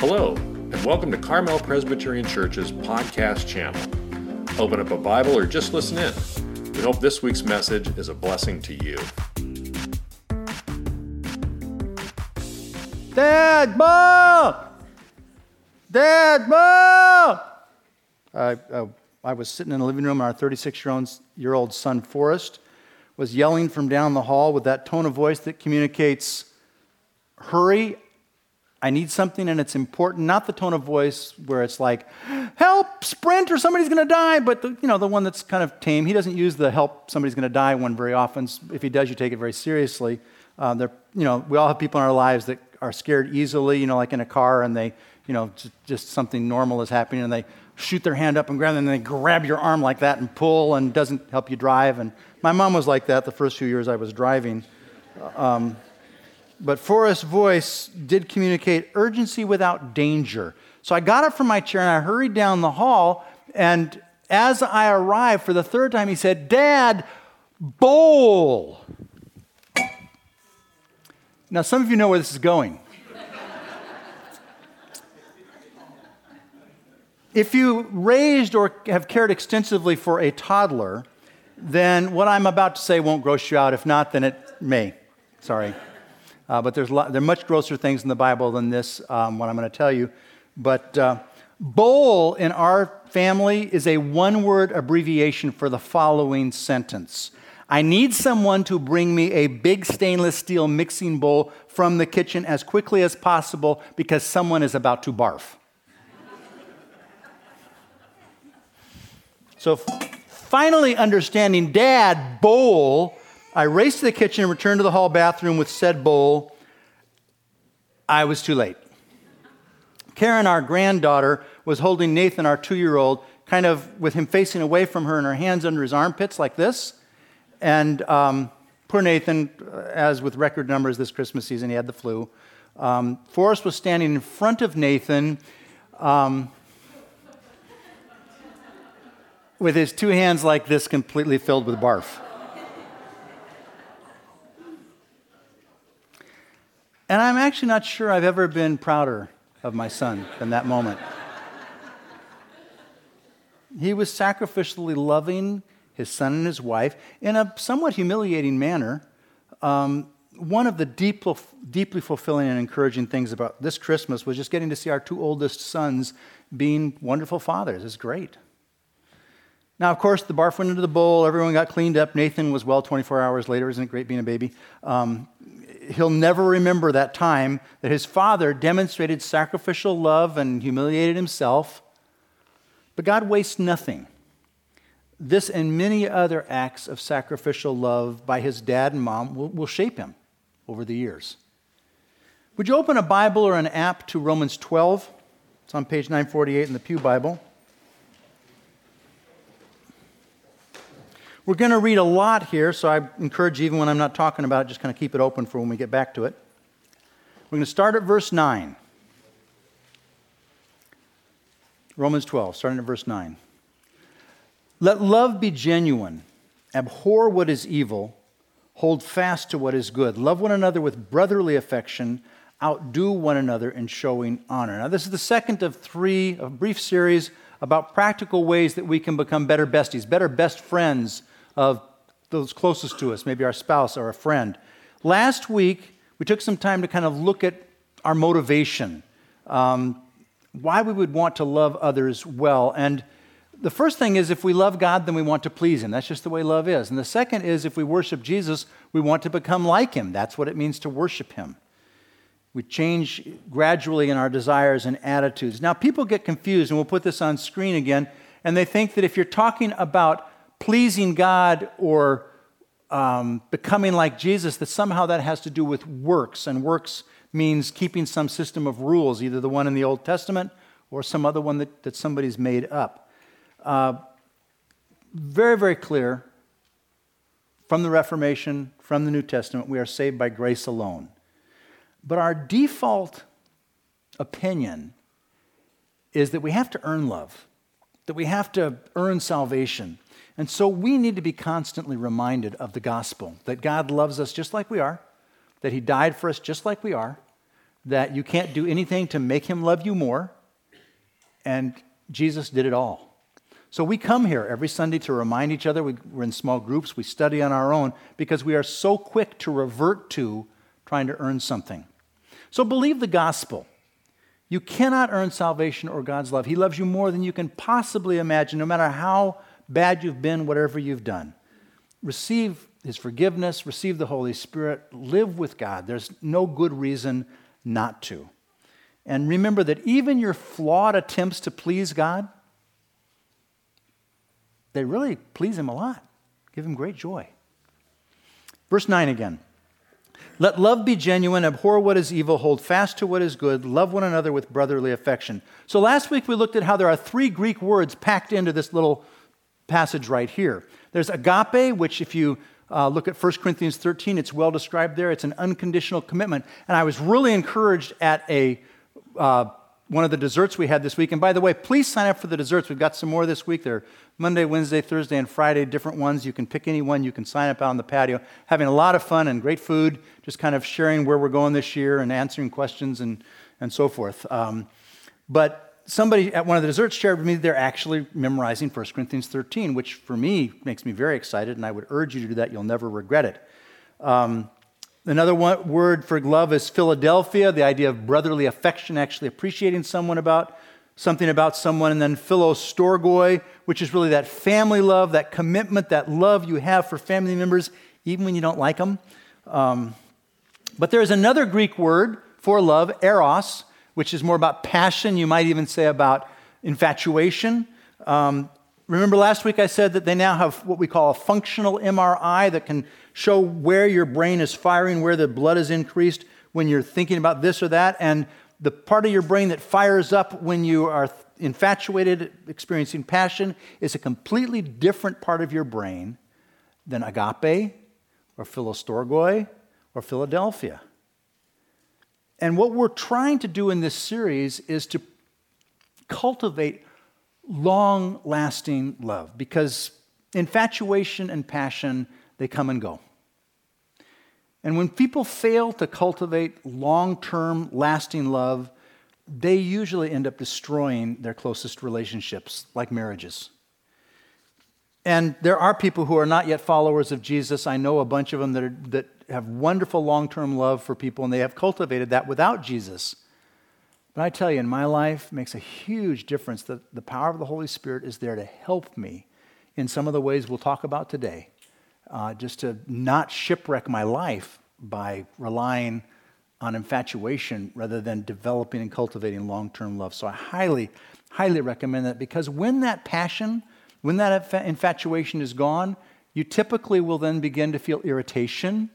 Hello, and welcome to Carmel Presbyterian Church's podcast channel. Open up a Bible or just listen in. We hope this week's message is a blessing to you. Dad, Mom! Dad, Mom! Uh, uh, I was sitting in the living room, and our 36 year old son, Forrest, was yelling from down the hall with that tone of voice that communicates, Hurry, I need something and it's important. Not the tone of voice where it's like, help, sprint, or somebody's to die, but the, you know, the one that's kind of tame. He doesn't use the help, somebody's to die one very often. If he does, you take it very seriously. Uh, you know, we all have people in our lives that are scared easily, you know, like in a car and they, you know, just, just something normal is happening and they shoot their hand up and grab them and they grab your arm like that and pull and doesn't help you drive. And my mom was like that the first few years I was driving. Um, but Forrest's voice did communicate urgency without danger. So I got up from my chair and I hurried down the hall. And as I arrived for the third time, he said, Dad, bowl. Now, some of you know where this is going. if you raised or have cared extensively for a toddler, then what I'm about to say won't gross you out. If not, then it may. Sorry. Uh, but there's lot, there are much grosser things in the Bible than this, um, what I'm going to tell you. But uh, bowl in our family is a one word abbreviation for the following sentence I need someone to bring me a big stainless steel mixing bowl from the kitchen as quickly as possible because someone is about to barf. so, finally understanding dad, bowl I raced to the kitchen and returned to the hall bathroom with said bowl. I was too late. Karen, our granddaughter, was holding Nathan, our two year old, kind of with him facing away from her and her hands under his armpits like this. And um, poor Nathan, uh, as with record numbers this Christmas season, he had the flu. Um, Forrest was standing in front of Nathan um, with his two hands like this, completely filled with barf. And I'm actually not sure I've ever been prouder of my son than that moment. he was sacrificially loving his son and his wife in a somewhat humiliating manner. Um, one of the deep, deeply fulfilling and encouraging things about this Christmas was just getting to see our two oldest sons being wonderful fathers. It's great. Now, of course, the barf went into the bowl. Everyone got cleaned up. Nathan was well 24 hours later. Isn't it great being a baby? Um, he'll never remember that time that his father demonstrated sacrificial love and humiliated himself. But God wastes nothing. This and many other acts of sacrificial love by his dad and mom will, will shape him over the years. Would you open a Bible or an app to Romans 12? It's on page 948 in the Pew Bible. We're going to read a lot here, so I encourage you, even when I'm not talking about it, just kind of keep it open for when we get back to it. We're going to start at verse 9. Romans 12, starting at verse 9. Let love be genuine, abhor what is evil, hold fast to what is good, love one another with brotherly affection, outdo one another in showing honor. Now, this is the second of three, a brief series about practical ways that we can become better besties, better best friends of those closest to us, maybe our spouse or a friend. Last week, we took some time to kind of look at our motivation, um, why we would want to love others well. And the first thing is if we love God, then we want to please Him. That's just the way love is. And the second is if we worship Jesus, we want to become like Him. That's what it means to worship Him. We change gradually in our desires and attitudes. Now, people get confused, and we'll put this on screen again, and they think that if you're talking about pleasing God or um, becoming like Jesus, that somehow that has to do with works. And works means keeping some system of rules, either the one in the Old Testament or some other one that, that somebody's made up. Uh, very, very clear from the Reformation, from the New Testament, we are saved by grace alone. But our default opinion is that we have to earn love, that we have to earn salvation. And so we need to be constantly reminded of the gospel that God loves us just like we are, that He died for us just like we are, that you can't do anything to make him love you more, and Jesus did it all. So we come here every Sunday to remind each other. We, are in small groups, we study on our own because we are so quick to revert to trying to earn something. So believe the gospel. You cannot earn salvation or God's love. He loves you more than you can possibly imagine, no matter how bad you've been, whatever you've done. Receive his forgiveness, receive the Holy Spirit, live with God. There's no good reason not to. And remember that even your flawed attempts to please God, they really please him a lot, give him great joy. Verse 9 again. Let love be genuine, abhor what is evil, hold fast to what is good, love one another with brotherly affection. So last week we looked at how there are three Greek words packed into this little passage right here. There's agape, which, if you uh, look at 1 Corinthians 13, it's well described there. It's an unconditional commitment. And I was really encouraged at a uh, one of the desserts we had this week. And by the way, please sign up for the desserts. We've got some more this week. They're Monday, Wednesday, Thursday, and Friday, different ones. You can pick any one. You can sign up out on the patio. Having a lot of fun and great food, just kind of sharing where we're going this year and answering questions and, and so forth. Um, but somebody at one of the desserts shared with me they're actually memorizing 1 Corinthians 13, which for me makes me very excited, and I would urge you to do that. You'll never regret it. Um, Another one, word for love is Philadelphia, the idea of brotherly affection, actually appreciating someone about something about someone. And then philostorgoi, which is really that family love, that commitment, that love you have for family members, even when you don't like them. Um, but there's another Greek word for love, eros, which is more about passion. You might even say about infatuation. Um, remember last week I said that they now have what we call a functional MRI that can show where your brain is firing, where the blood is increased when you're thinking about this or that. And the part of your brain that fires up when you are infatuated, experiencing passion, is a completely different part of your brain than agape or philostorgoi or Philadelphia. And what we're trying to do in this series is to cultivate long lasting love because infatuation and passion they come and go. And when people fail to cultivate long term, lasting love, they usually end up destroying their closest relationships, like marriages. And there are people who are not yet followers of Jesus. I know a bunch of them that, are, that have wonderful long term love for people, and they have cultivated that without Jesus. But I tell you, in my life, makes a huge difference that the power of the Holy Spirit is there to help me in some of the ways we'll talk about today uh, just to not shipwreck my life by relying on infatuation rather than developing and cultivating long term love. So I highly, highly recommend that because when that passion, when that infatuation is gone, you typically will then begin to feel irritation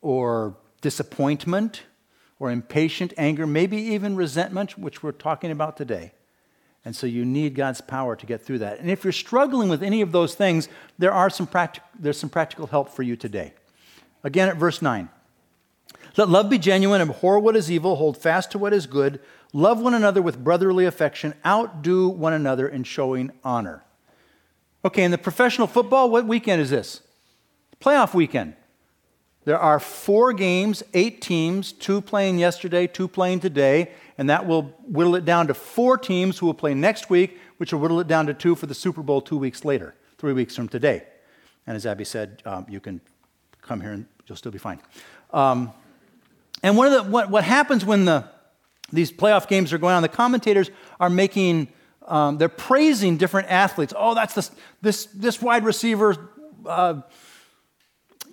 or disappointment or impatient anger, maybe even resentment, which we're talking about today. And so you need God's power to get through that. And if you're struggling with any of those things, there are some there's some practical help for you today. Again at verse 9. Let love be genuine, abhor what is evil, hold fast to what is good, love one another with brotherly affection, outdo one another in showing honor. Okay, in the professional football, what weekend is this? Playoff weekend. There are four games, eight teams, two playing yesterday, two playing today, and that will whittle it down to four teams who will play next week, which will whittle it down to two for the Super Bowl two weeks later, three weeks from today. And as Abby said, um, you can come here and you'll still be fine. Um, and one of the, what, what happens when the, these playoff games are going on, the commentators are making, um, they're praising different athletes. Oh, that's this, this, this wide receiver. Uh,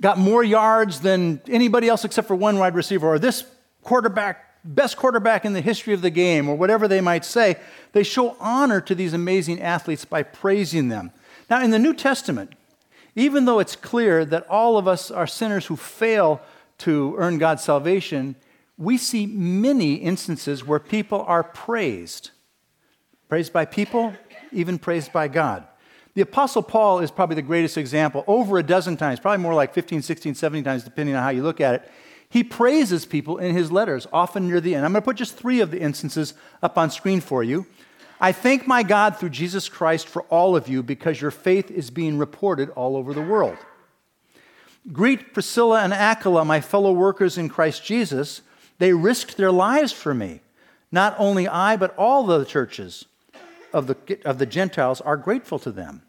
got more yards than anybody else except for one wide receiver, or this quarterback, best quarterback in the history of the game, or whatever they might say, they show honor to these amazing athletes by praising them. Now, in the New Testament, even though it's clear that all of us are sinners who fail to earn God's salvation, we see many instances where people are praised. Praised by people, even praised by God. The Apostle Paul is probably the greatest example. Over a dozen times, probably more like 15, 16, 17 times, depending on how you look at it, he praises people in his letters, often near the end. I'm going to put just three of the instances up on screen for you. I thank my God through Jesus Christ for all of you because your faith is being reported all over the world. Greet Priscilla and Aquila, my fellow workers in Christ Jesus. They risked their lives for me. Not only I, but all the churches of the, of the Gentiles are grateful to them.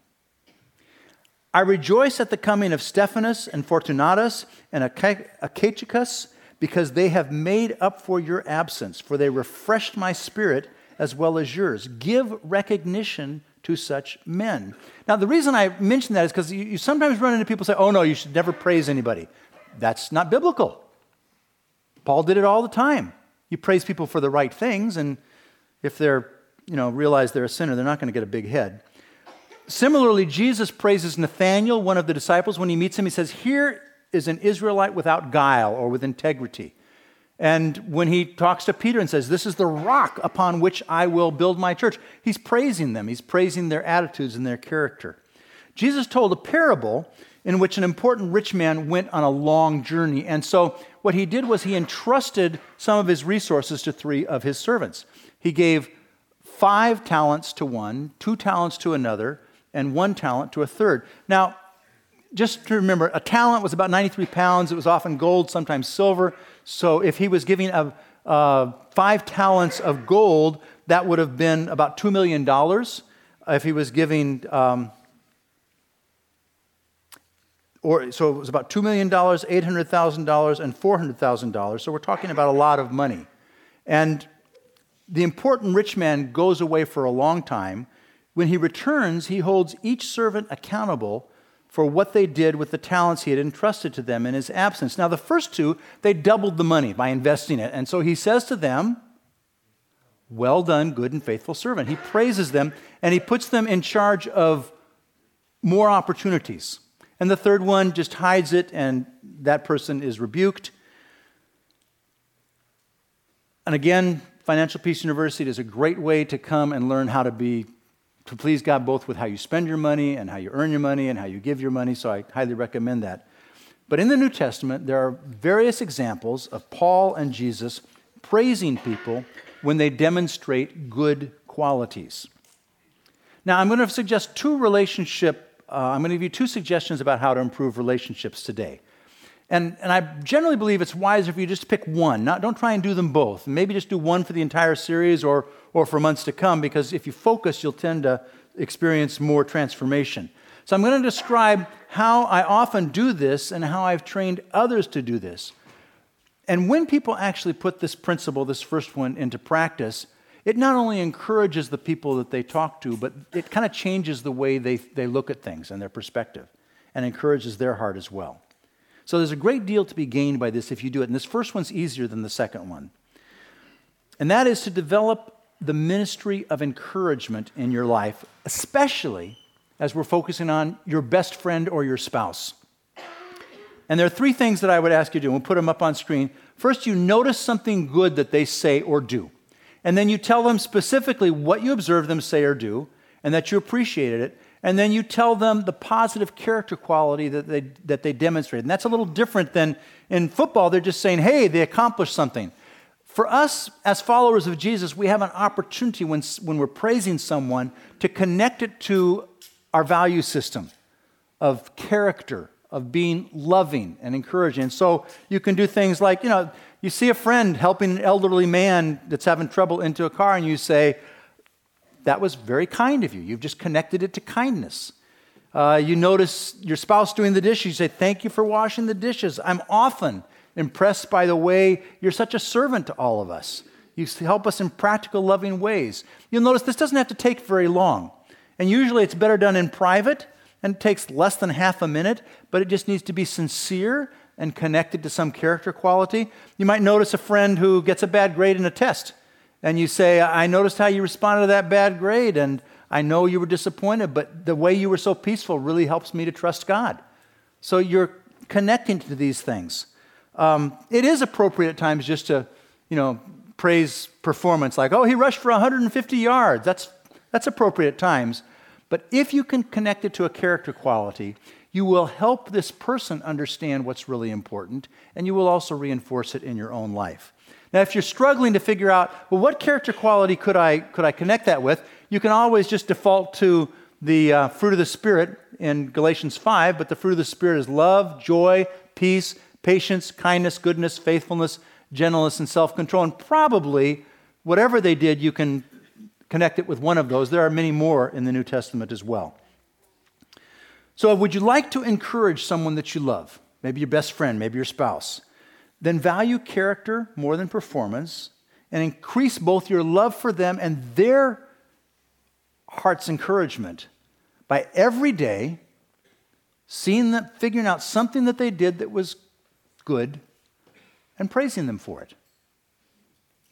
I rejoice at the coming of Stephanas and Fortunatus and Achaicus because they have made up for your absence, for they refreshed my spirit as well as yours. Give recognition to such men. Now, the reason I mention that is because you, you sometimes run into people say, oh no, you should never praise anybody. That's not biblical. Paul did it all the time. You praise people for the right things, and if they're, you know, realize they're a sinner, they're not going to get a big head. Similarly, Jesus praises Nathanael, one of the disciples, when he meets him. He says, Here is an Israelite without guile or with integrity. And when he talks to Peter and says, This is the rock upon which I will build my church, he's praising them. He's praising their attitudes and their character. Jesus told a parable in which an important rich man went on a long journey. And so what he did was he entrusted some of his resources to three of his servants. He gave five talents to one, two talents to another, and one talent to a third. Now, just to remember, a talent was about 93 pounds. It was often gold, sometimes silver. So if he was giving a, uh, five talents of gold, that would have been about $2 million. If he was giving um, or so it was about $2 million, $800,000, and $400,000. So we're talking about a lot of money. And the important rich man goes away for a long time. When he returns, he holds each servant accountable for what they did with the talents he had entrusted to them in his absence. Now, the first two, they doubled the money by investing it. And so he says to them, Well done, good and faithful servant. He praises them and he puts them in charge of more opportunities. And the third one just hides it, and that person is rebuked. And again, Financial Peace University is a great way to come and learn how to be to please God both with how you spend your money and how you earn your money and how you give your money. So I highly recommend that. But in the New Testament, there are various examples of Paul and Jesus praising people when they demonstrate good qualities. Now, I'm going to suggest two relationship uh, I'm going to give you two suggestions about how to improve relationships today. And, and I generally believe it's wiser if you just pick one. Not, don't try and do them both. Maybe just do one for the entire series or, or for months to come, because if you focus, you'll tend to experience more transformation. So I'm going to describe how I often do this and how I've trained others to do this. And when people actually put this principle, this first one, into practice, it not only encourages the people that they talk to, but it kind of changes the way they, they look at things and their perspective and encourages their heart as well. So there's a great deal to be gained by this if you do it. And this first one's easier than the second one. And that is to develop the ministry of encouragement in your life, especially as we're focusing on your best friend or your spouse. And there are three things that I would ask you to do. We'll put them up on screen. First, you notice something good that they say or do. And then you tell them specifically what you observe them say or do, and that you appreciated it. And then you tell them the positive character quality that they, that they demonstrated. And that's a little different than in football, they're just saying, hey, they accomplished something. For us, as followers of Jesus, we have an opportunity when, when we're praising someone to connect it to our value system of character, of being loving and encouraging. And so you can do things like, you know, you see a friend helping an elderly man that's having trouble into a car, and you say, That was very kind of you. You've just connected it to kindness. Uh, you notice your spouse doing the dishes, you say, Thank you for washing the dishes. I'm often impressed by the way you're such a servant to all of us. You help us in practical, loving ways. You'll notice this doesn't have to take very long. And usually it's better done in private and it takes less than half a minute, but it just needs to be sincere and connected to some character quality. You might notice a friend who gets a bad grade in a test, and you say, I noticed how you responded to that bad grade, and I know you were disappointed, but the way you were so peaceful really helps me to trust God. So you're connecting to these things. Um, it is appropriate at times just to, you know, praise performance, like, oh, he rushed for 150 yards. That's, that's appropriate at times. But if you can connect it to a character quality, you will help this person understand what's really important, and you will also reinforce it in your own life. Now, if you're struggling to figure out, well, what character quality could I, could I connect that with, you can always just default to the uh, fruit of the Spirit in Galatians 5, but the fruit of the Spirit is love, joy, peace, patience, kindness, goodness, faithfulness, gentleness, and self control. And probably, whatever they did, you can connect it with one of those. There are many more in the New Testament as well. So, would you like to encourage someone that you love, maybe your best friend, maybe your spouse, then value character more than performance and increase both your love for them and their heart's encouragement by every day seeing them, figuring out something that they did that was good, and praising them for it.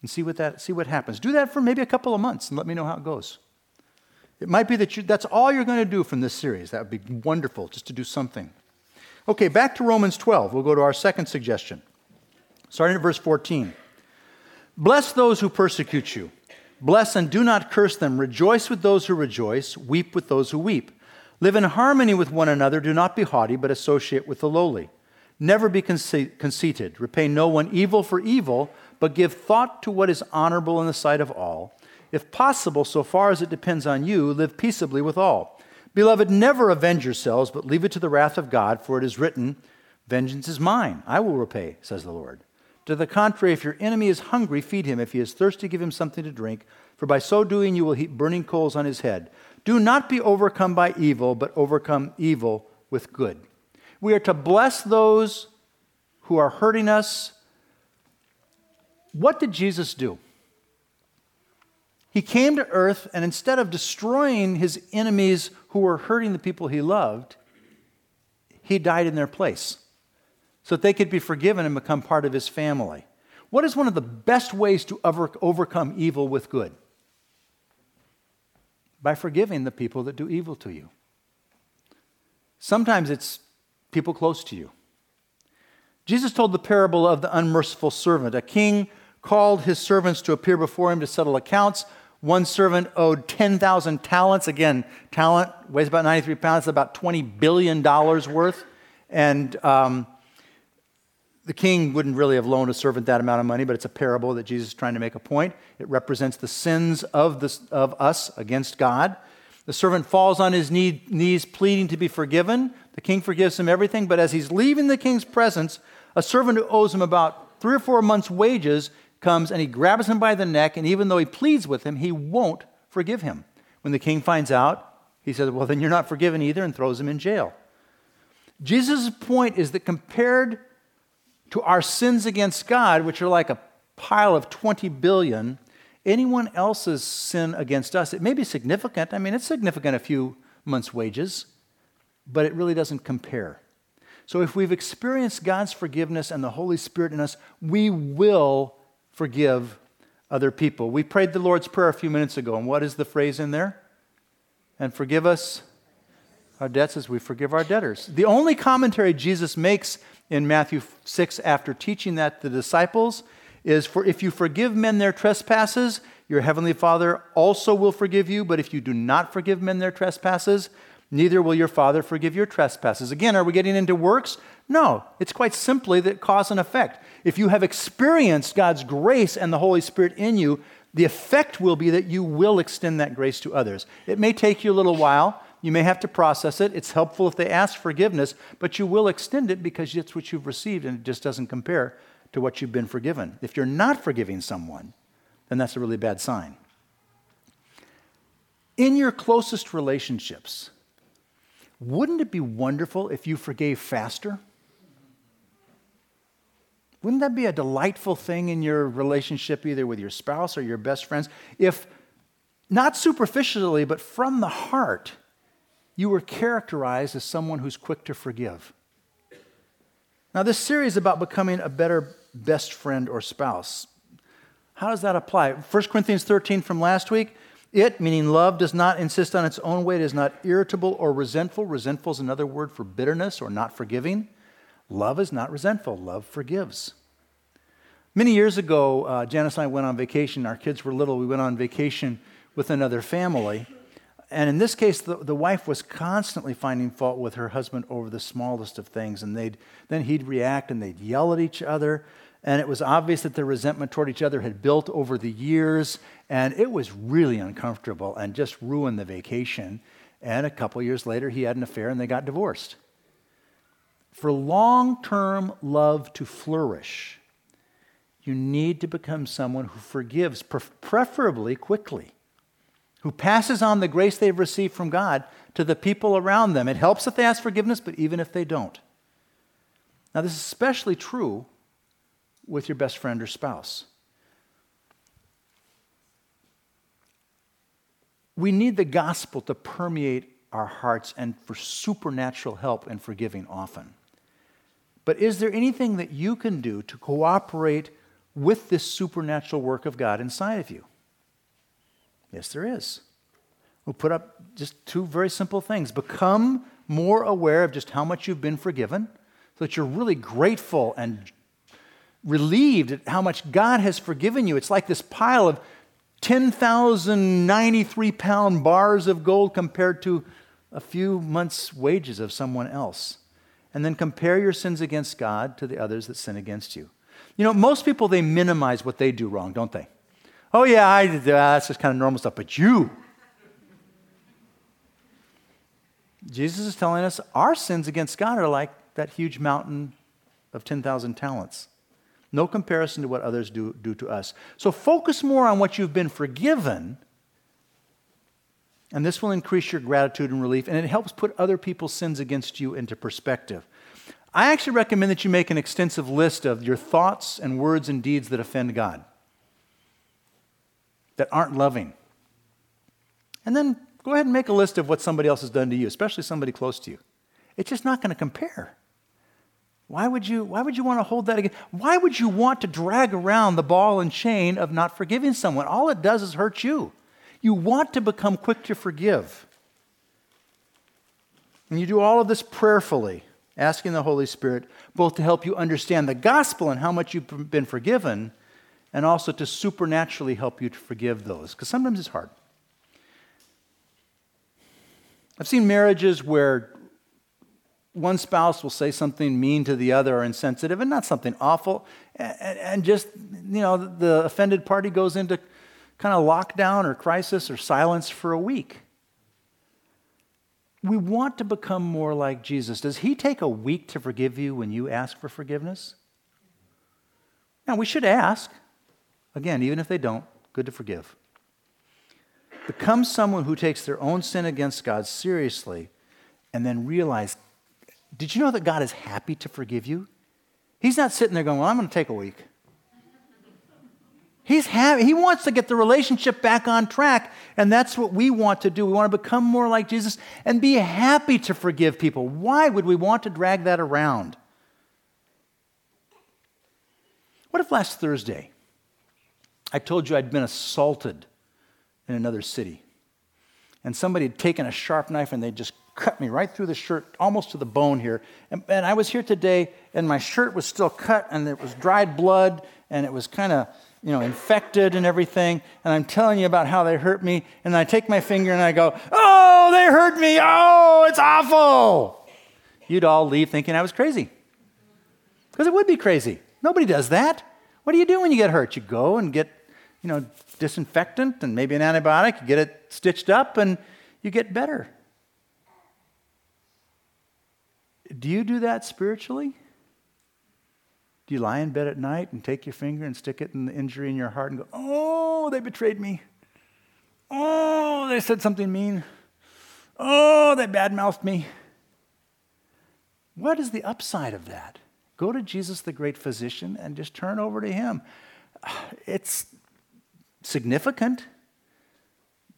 And see what, that, see what happens. Do that for maybe a couple of months and let me know how it goes. It might be that you, that's all you're going to do from this series. That would be wonderful, just to do something. Okay, back to Romans 12. We'll go to our second suggestion. Starting at verse 14. Bless those who persecute you. Bless and do not curse them. Rejoice with those who rejoice. Weep with those who weep. Live in harmony with one another. Do not be haughty, but associate with the lowly. Never be conceited. Repay no one evil for evil, but give thought to what is honorable in the sight of all. If possible, so far as it depends on you, live peaceably with all. Beloved, never avenge yourselves, but leave it to the wrath of God, for it is written, Vengeance is mine, I will repay, says the Lord. To the contrary, if your enemy is hungry, feed him. If he is thirsty, give him something to drink, for by so doing you will heap burning coals on his head. Do not be overcome by evil, but overcome evil with good. We are to bless those who are hurting us. What did Jesus do? He came to earth, and instead of destroying his enemies who were hurting the people he loved, he died in their place so that they could be forgiven and become part of his family. What is one of the best ways to overcome evil with good? by forgiving the people that do evil to you. Sometimes it's people close to you. Jesus told the parable of the unmerciful servant. A king called his servants to appear before him to settle accounts. One servant owed 10,000 talents. Again, talent weighs about 93 pounds, about $20 billion worth. And um, the king wouldn't really have loaned a servant that amount of money, but it's a parable that Jesus is trying to make a point. It represents the sins of, the, of us against God. The servant falls on his knee, knees, pleading to be forgiven. The king forgives him everything, but as he's leaving the king's presence, a servant who owes him about three or four months' wages comes and he grabs him by the neck, and even though he pleads with him, he won't forgive him. When the king finds out, he says, Well, then you're not forgiven either, and throws him in jail. Jesus' point is that compared to our sins against God, which are like a pile of 20 billion, anyone else's sin against us, it may be significant. I mean, it's significant a few months' wages, but it really doesn't compare. So if we've experienced God's forgiveness and the Holy Spirit in us, we will forgive other people. We prayed the Lord's Prayer a few minutes ago, and what is the phrase in there? And forgive us our debts as we forgive our debtors. The only commentary Jesus makes in Matthew 6 after teaching that to the disciples is for if you forgive men their trespasses, your heavenly Father also will forgive you, but if you do not forgive men their trespasses, neither will your Father forgive your trespasses. Again, are we getting into works? No, it's quite simply that cause and effect. If you have experienced God's grace and the Holy Spirit in you, the effect will be that you will extend that grace to others. It may take you a little while. You may have to process it. It's helpful if they ask forgiveness, but you will extend it because it's what you've received and it just doesn't compare to what you've been forgiven. If you're not forgiving someone, then that's a really bad sign. In your closest relationships, wouldn't it be wonderful if you forgave faster? Wouldn't that be a delightful thing in your relationship, either with your spouse or your best friends? If, not superficially, but from the heart, you were characterized as someone who's quick to forgive. Now, this series is about becoming a better best friend or spouse. How does that apply? 1 Corinthians 13 from last week. It, meaning love, does not insist on its own way. It is not irritable or resentful. Resentful is another word for bitterness or not forgiving. Love is not resentful. Love forgives. Many years ago, uh, Janice and I went on vacation. Our kids were little. We went on vacation with another family. And in this case, the, the wife was constantly finding fault with her husband over the smallest of things. And they'd, then he'd react and they'd yell at each other. And it was obvious that their resentment toward each other had built over the years. And it was really uncomfortable and just ruined the vacation. And a couple years later, he had an affair and they got divorced. For long term love to flourish, you need to become someone who forgives, preferably quickly, who passes on the grace they've received from God to the people around them. It helps if they ask forgiveness, but even if they don't. Now, this is especially true with your best friend or spouse. We need the gospel to permeate our hearts and for supernatural help in forgiving often. But is there anything that you can do to cooperate with this supernatural work of God inside of you? Yes, there is. We'll put up just two very simple things. Become more aware of just how much you've been forgiven, so that you're really grateful and relieved at how much God has forgiven you. It's like this pile of 10,093 pound bars of gold compared to a few months' wages of someone else. And then compare your sins against God to the others that sin against you. You know, most people, they minimize what they do wrong, don't they? Oh, yeah, I, uh, that's just kind of normal stuff. But you, Jesus is telling us our sins against God are like that huge mountain of 10,000 talents. No comparison to what others do, do to us. So focus more on what you've been forgiven, and this will increase your gratitude and relief, and it helps put other people's sins against you into perspective. I actually recommend that you make an extensive list of your thoughts and words and deeds that offend God, that aren't loving. And then go ahead and make a list of what somebody else has done to you, especially somebody close to you. It's just not going to compare. Why would you, why would you want to hold that again? Why would you want to drag around the ball and chain of not forgiving someone? All it does is hurt you. You want to become quick to forgive. And you do all of this prayerfully, asking the Holy Spirit both to help you understand the gospel and how much you've been forgiven, and also to supernaturally help you to forgive those, because sometimes it's hard. I've seen marriages where one spouse will say something mean to the other or insensitive and not something awful and, just you know the offended party goes into kind of lockdown or crisis or silence for a week. We want to become more like jesus. Does he take a week to forgive you when you ask for forgiveness? Now we should ask again even if they don't good to forgive become someone who takes their own sin against god seriously and then realize did you know that God is happy to forgive you? He's not sitting there going, Well, I'm going to take a week. He's happy. He wants to get the relationship back on track, and that's what we want to do. We want to become more like Jesus and be happy to forgive people. Why would we want to drag that around? What if last Thursday I told you I'd been assaulted in another city, and somebody had taken a sharp knife and they just cut me right through the shirt, almost to the bone here. And, and I was here today, and my shirt was still cut, and it was dried blood, and it was kind of, you know, infected and everything. And I'm telling you about how they hurt me. And I take my finger and I go, Oh, they hurt me. Oh, it's awful. You'd all leave thinking I was crazy. Because it would be crazy. Nobody does that. What do you do when you get hurt? You go and get, you know, disinfectant and maybe an antibiotic, you get it stitched up, and you get better. Do you do that spiritually? Do you lie in bed at night and take your finger and stick it in the injury in your heart and go, oh, they betrayed me? Oh, they said something mean. Oh, they badmouthed me. What is the upside of that? Go to Jesus, the great physician, and just turn over to him. It's significant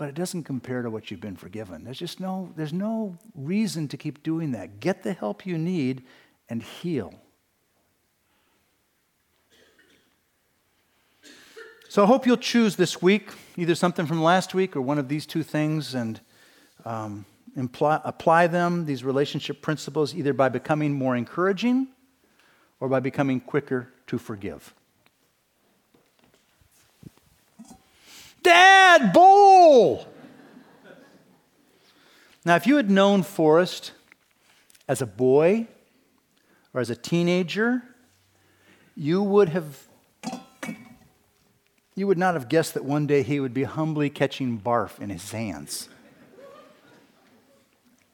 but it doesn't compare to what you've been forgiven. There's just no, there's no reason to keep doing that. Get the help you need and heal. So I hope you'll choose this week either something from last week or one of these two things and um, imply, apply them, these relationship principles, either by becoming more encouraging or by becoming quicker to forgive. Dad, bowl! Now, if you had known Forrest as a boy or as a teenager, you would have you would not have guessed that one day he would be humbly catching barf in his hands.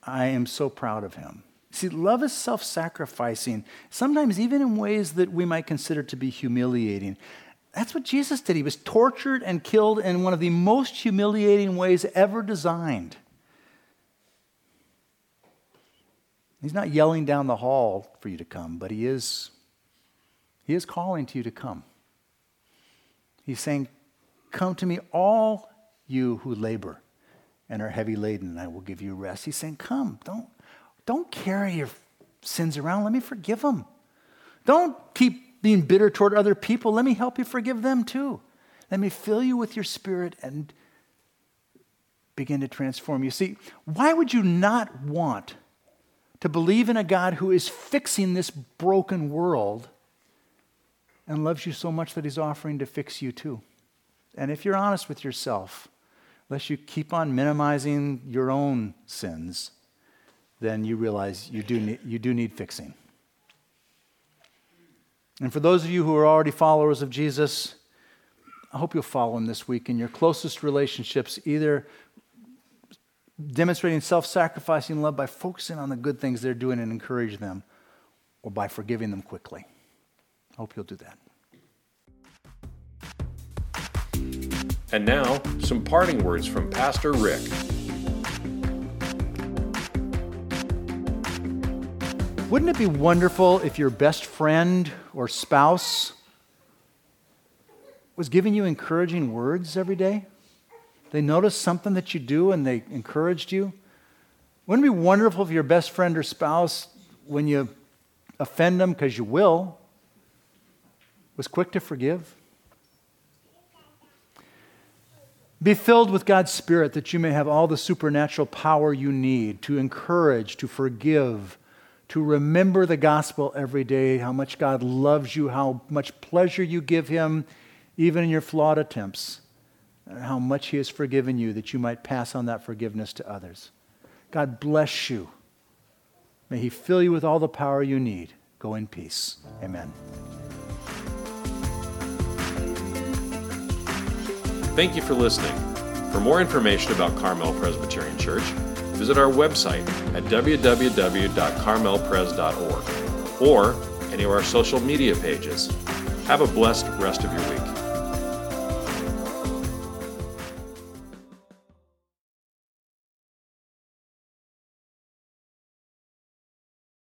I am so proud of him. See, love is self sacrificing, sometimes even in ways that we might consider to be humiliating. That's what Jesus did. He was tortured and killed in one of the most humiliating ways ever designed. He's not yelling down the hall for you to come, but he is he is calling to you to come. He's saying, "Come to me all you who labor and are heavy laden, and I will give you rest." He's saying, "Come, don't don't carry your sins around. Let me forgive them. Don't keep being bitter toward other people, let me help you forgive them too. Let me fill you with your spirit and begin to transform you. See, why would you not want to believe in a God who is fixing this broken world and loves you so much that he's offering to fix you too? And if you're honest with yourself, unless you keep on minimizing your own sins, then you realize you do need, you do need fixing. And for those of you who are already followers of Jesus, I hope you'll follow him this week in your closest relationships, either demonstrating self sacrificing love by focusing on the good things they're doing and encourage them, or by forgiving them quickly. I hope you'll do that. And now, some parting words from Pastor Rick. Wouldn't it be wonderful if your best friend or spouse was giving you encouraging words every day? They noticed something that you do and they encouraged you? Wouldn't it be wonderful if your best friend or spouse, when you offend them, because you will, was quick to forgive? Be filled with God's Spirit that you may have all the supernatural power you need to encourage, to forgive, to remember the gospel every day, how much God loves you, how much pleasure you give Him, even in your flawed attempts, and how much He has forgiven you that you might pass on that forgiveness to others. God bless you. May He fill you with all the power you need. Go in peace. Amen. Thank you for listening. For more information about Carmel Presbyterian Church, visit our website at www.carmelpres.org or any of our social media pages. Have a blessed rest of your week.